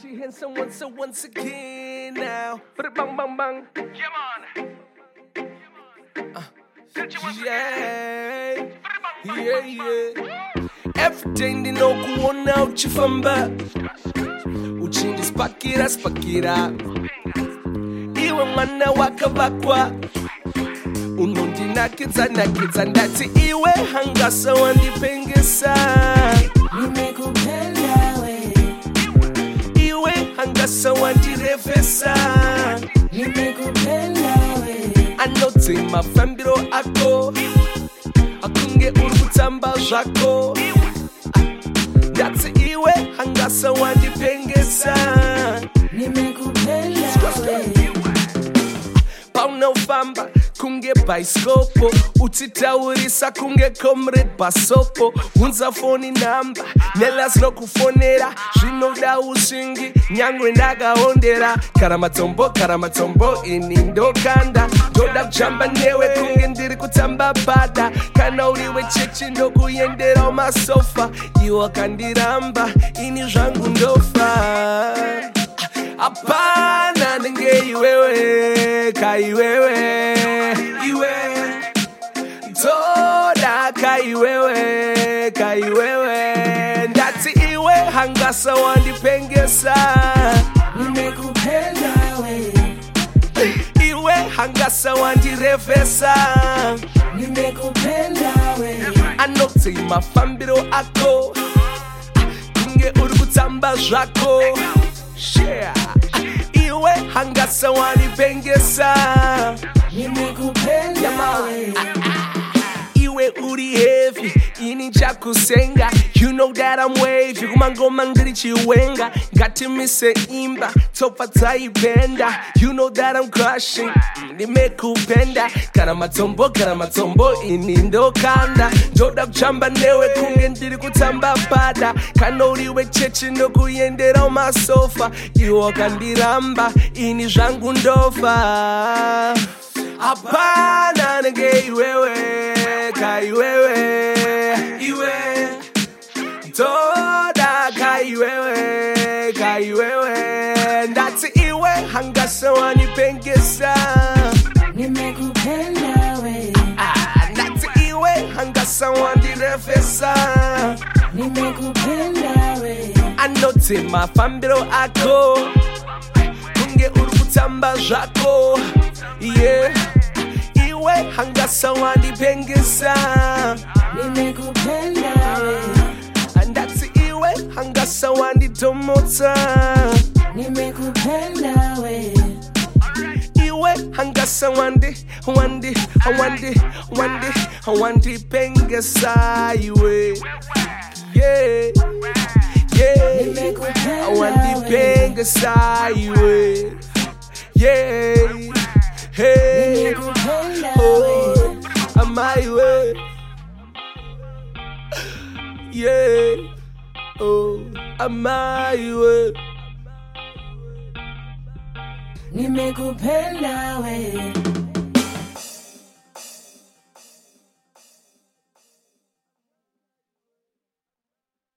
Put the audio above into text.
G handsome once so once again now. But bang bang bang. Uh, yeah, man. Yeah. Yeah, yeah. Everything they know kuona uchifamba. Uchindi spakira spakira. Iwe mwana wakavakwa. Unondinakidza nakidza ndati iwe hangasa wandipengesa. Anoti mafambiro ako. Akunge uri kutamba zvako ndati iwe hangasa wandipengesa. Bhaisikopo uchitaurisa kunge comrade basopo. Unza foni namba nelazinokufonera zvinoda usvingi nyangwe ndakaondera. Kana matombo kana matombo ini ndokanda. Ndoda kujamba newe kunge ndiri kutamba bada. Kana uriwe chechi ndokuyenderawo masofa. Iwo kandiramba ini zvangu ndofa kaiwewe kaiwewe. Ndati iwe hangasa wandipengesa. Nimekupenda we, iwe hangasa wandirevesa. Nimekupenda we, anoti mafambiro ako. Kunge uri kutamba zvako. Share. Iwe hangasa wandipengesa ini chakusenga you know that I'm wavy kumangoma ndiri chiwenga. Ngatimise imba tsopa dzaipenda you know that I'm crushing ndimekupenda kana matombo kana matombo ini ndokanda. Ndoda kuchamba newe kunge ndiri kutamba pada. Kana uriwe chechi nokuyenderawo masofa. Iwo kandiramba ini zvangu ndofa. Hapana nenge iwewe kaiwewe hangasa wanipengesa nimekupenda we, Ah, ndati iwe hangasa wandirefesa nimekupenda we, anoti mafambiro ako. Kunge uri kutamba zvako. Yeah. iwe hangasa wandipengesa nimekupenda we, ndati iwe hangasa wanditomotsa hangasa wandi wandi wandi wandi wandipengesa iwe yeah. yeah. nimekupenda we, wandipengesa iwe yeah. hey. Oh, we. my way. Yeah. Oh, my way. Nimekupenda we